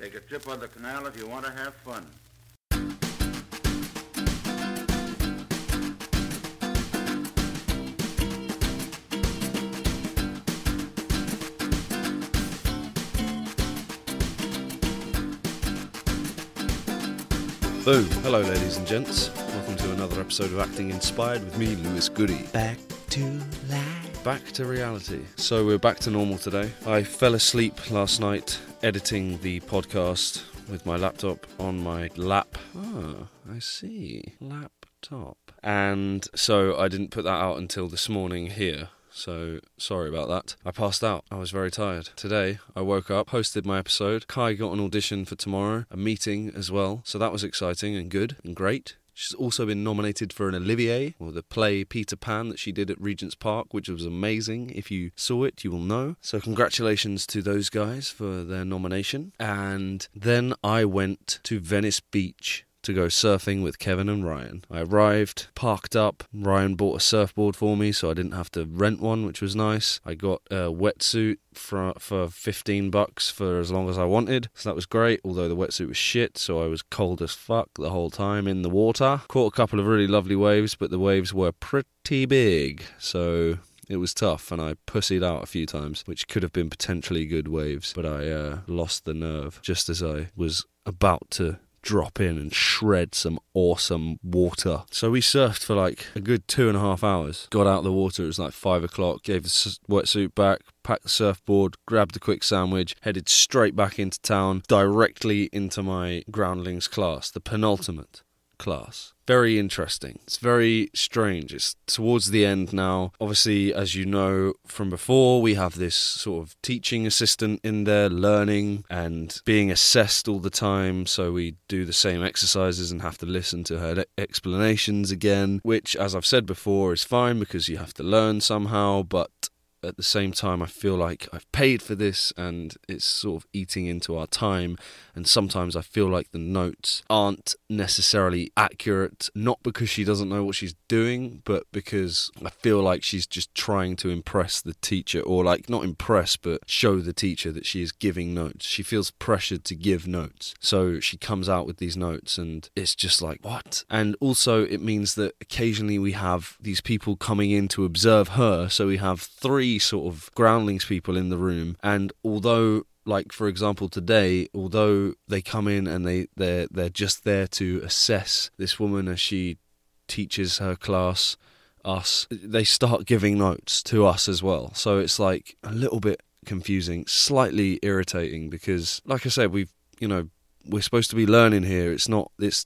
Take a trip on the canal if you want to have fun. Boom. Hello, ladies and gents. Welcome to another episode of Acting Inspired with me, Lewis Goody. Back to life. Back to reality. So, we're back to normal today. I fell asleep last night editing the podcast with my laptop on my lap. Oh, I see. Laptop. And so I didn't put that out until this morning here. So sorry about that. I passed out. I was very tired. Today I woke up, hosted my episode. Kae got an audition for tomorrow, a meeting as well. So that was exciting and good and great. She's also been nominated for an Olivier, or the play Peter Pan that she did at Regent's Park, which was amazing. If you saw it, you will know. So, congratulations to those guys for their nomination. And then I went to Venice Beach to go surfing with Kevin and Ryan. I arrived, parked up. Ryan bought a surfboard for me so I didn't have to rent one, which was nice. I got a wetsuit for for 15 bucks for as long as I wanted. So that was great, although the wetsuit was shit, so I was cold as fuck the whole time in the water. Caught a couple of really lovely waves, but the waves were pretty big. So it was tough and I pussied out a few times, which could have been potentially good waves, but I uh, lost the nerve just as I was about to drop in and shred some awesome water. So we surfed for like a good two and a half hours. Got out of the water, it was like five o'clock, gave the wetsuit back, packed the surfboard, grabbed a quick sandwich, headed straight back into town, directly into my groundlings class, the penultimate class. Very interesting. It's very strange. It's towards the end now. Obviously, as you know from before, we have this sort of teaching assistant in there learning and being assessed all the time. So we do the same exercises and have to listen to her explanations again, which, as I've said before, is fine because you have to learn somehow, but at the same time, I feel like I've paid for this and it's sort of eating into our time. And sometimes I feel like the notes aren't necessarily accurate, not because she doesn't know what she's doing, but because I feel like she's just trying to impress the teacher, or like not impress, but show the teacher that she is giving notes. She feels pressured to give notes. So she comes out with these notes and it's just like, what? And also, it means that occasionally we have these people coming in to observe her. So we have three sort of groundlings people in the room. And although like for example today although they come in and they they're they're just there to assess this woman as she teaches her class us they start giving notes to us as well so it's like a little bit confusing slightly irritating because like i said we've you know we're supposed to be learning here it's not it's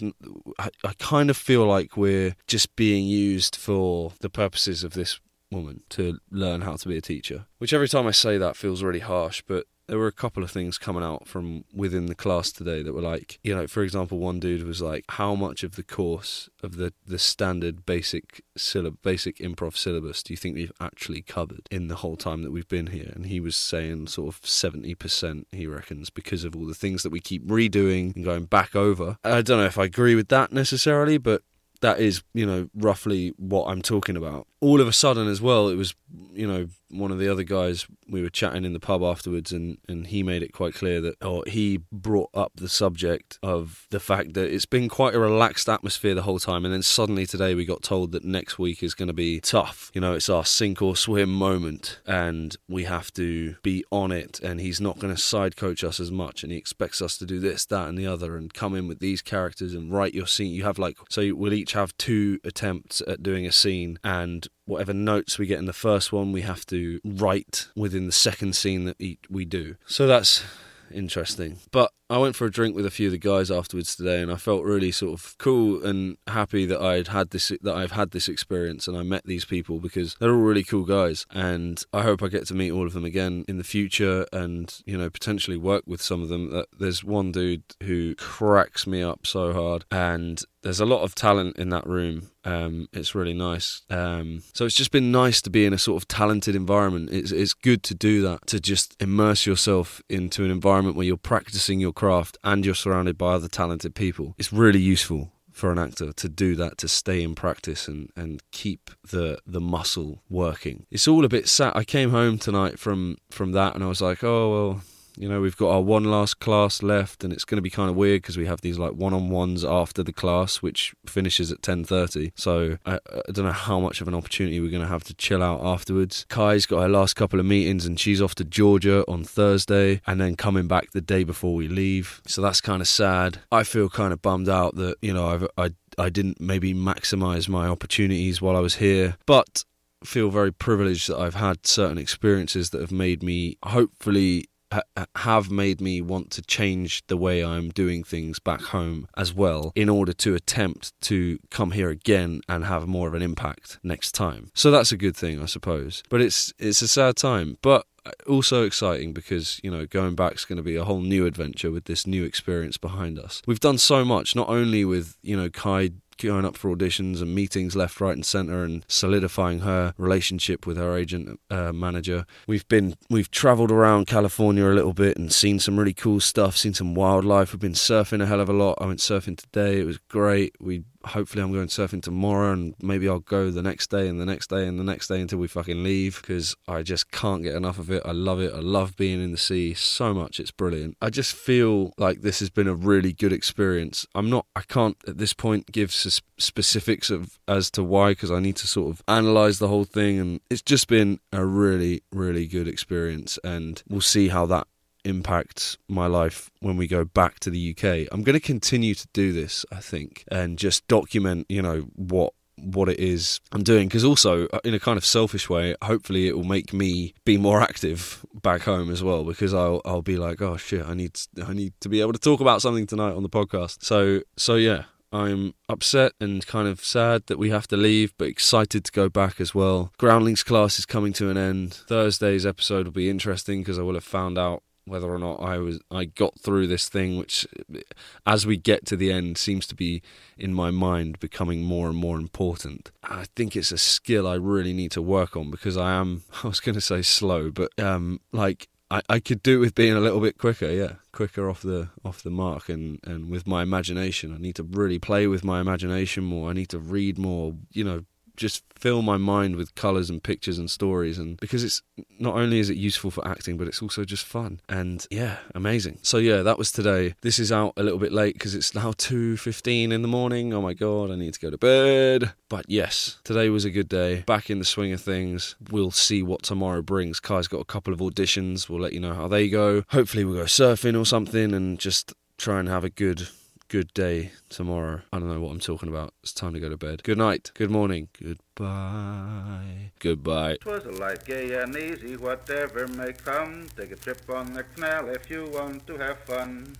I, I kind of feel like we're just being used for the purposes of this woman to learn how to be a teacher which every time i say that feels really harsh but there were a couple of things coming out from within the class today that were like, you know, for example, one dude was like, how much of the course of the the standard basic syllab basic improv syllabus do you think we've actually covered in the whole time that we've been here? And he was saying sort of seventy percent, he reckons, because of all the things that we keep redoing and going back over. I don't know if I agree with that necessarily, but that is, you know, roughly what I'm talking about. All of a sudden, as well, it was, you know, one of the other guys we were chatting in the pub afterwards, and, and he made it quite clear that, or he brought up the subject of the fact that it's been quite a relaxed atmosphere the whole time, and then suddenly today we got told that next week is going to be tough. You know, it's our sink or swim moment, and we have to be on it, and he's not going to side coach us as much, and he expects us to do this, that, and the other, and come in with these characters and write your scene. You have like, so we'll each have two attempts at doing a scene, and whatever notes we get in the first one, we have to write within the second scene that we do. So that's interesting. But I went for a drink with a few of the guys afterwards today, and I felt really sort of cool and happy that I'd had this that I've had this experience and I met these people because they're all really cool guys, and I hope I get to meet all of them again in the future, and you know potentially work with some of them. There's one dude who cracks me up so hard, and there's a lot of talent in that room. Um, it's really nice. Um, so it's just been nice to be in a sort of talented environment. It's it's good to do that to just immerse yourself into an environment where you're practicing your craft and you're surrounded by other talented people. It's really useful for an actor to do that to stay in practice and, and keep the the muscle working. It's all a bit sad. I came home tonight from from that and I was like, oh well, You know, we've got our one last class left, and it's going to be kind of weird because we have these like one-on-ones after the class, which finishes at ten thirty. So I, I don't know how much of an opportunity we're going to have to chill out afterwards. Kae's got her last couple of meetings, and she's off to Georgia on Thursday, and then coming back the day before we leave. So that's kind of sad. I feel kind of bummed out that you know I've, I I didn't maybe maximize my opportunities while I was here, but feel very privileged that I've had certain experiences that have made me hopefully ha- have made me want to change the way I'm doing things back home as well in order to attempt to come here again and have more of an impact next time. So that's a good thing, I suppose. But it's it's a sad time, but also exciting because you know going back is going to be a whole new adventure with this new experience behind us. We've done so much, not only with you know Kae going up for auditions and meetings left, right, and centre, and solidifying her relationship with her agent uh, manager. We've been we've travelled around California a little bit and seen some really cool stuff, seen some wildlife. We've been surfing a hell of a lot. I went surfing today; it was great. We hopefully I'm going surfing tomorrow and maybe I'll go the next day and the next day and the next day until we fucking leave because I just can't get enough of it. I love it. I love being in the sea so much. It's brilliant. I just feel like this has been a really good experience. I'm not, I can't at this point give specifics of as to why because I need to sort of analyze the whole thing and it's just been a really, really good experience and we'll see how that impact my life when we go back to the UK. I'm going to continue to do this, I think, and just document, you know, what what it is I'm doing because also uh, in a kind of selfish way hopefully it will make me be more active back home as well because I'll I'll be like oh shit I need I need to be able to talk about something tonight on the podcast so so yeah I'm upset and kind of sad that we have to leave, but excited to go back as well. Groundlings class is coming to an end. Thursday's episode will be interesting because I will have found out whether or not I was I got through this thing which as we get to the end seems to be in my mind becoming more and more important. I think it's a skill I really need to work on because I am I was going to say slow but um like I, I could do with being a little bit quicker, yeah, quicker off the off the mark, and, and with my imagination, I need to really play with my imagination more. I need to read more, you know, just fill my mind with colors and pictures and stories and because it's not only is it useful for acting but it's also just fun. And yeah amazing. So yeah that was today. This is out a little bit late because it's now 2.15 in the morning. Oh my god i need to go to bed. But yes today was a good day. Back in the swing of things. We'll see what tomorrow brings. Kae's got a couple of auditions. We'll let you know how they go. Hopefully we'll go surfing or something and just try and have a good good day tomorrow. I don't know what I'm talking about. It's time to go to bed. Good night. Good morning. Goodbye. Goodbye. Twas a light, gay and easy, whatever may come. Take a trip on the canal if you want to have fun.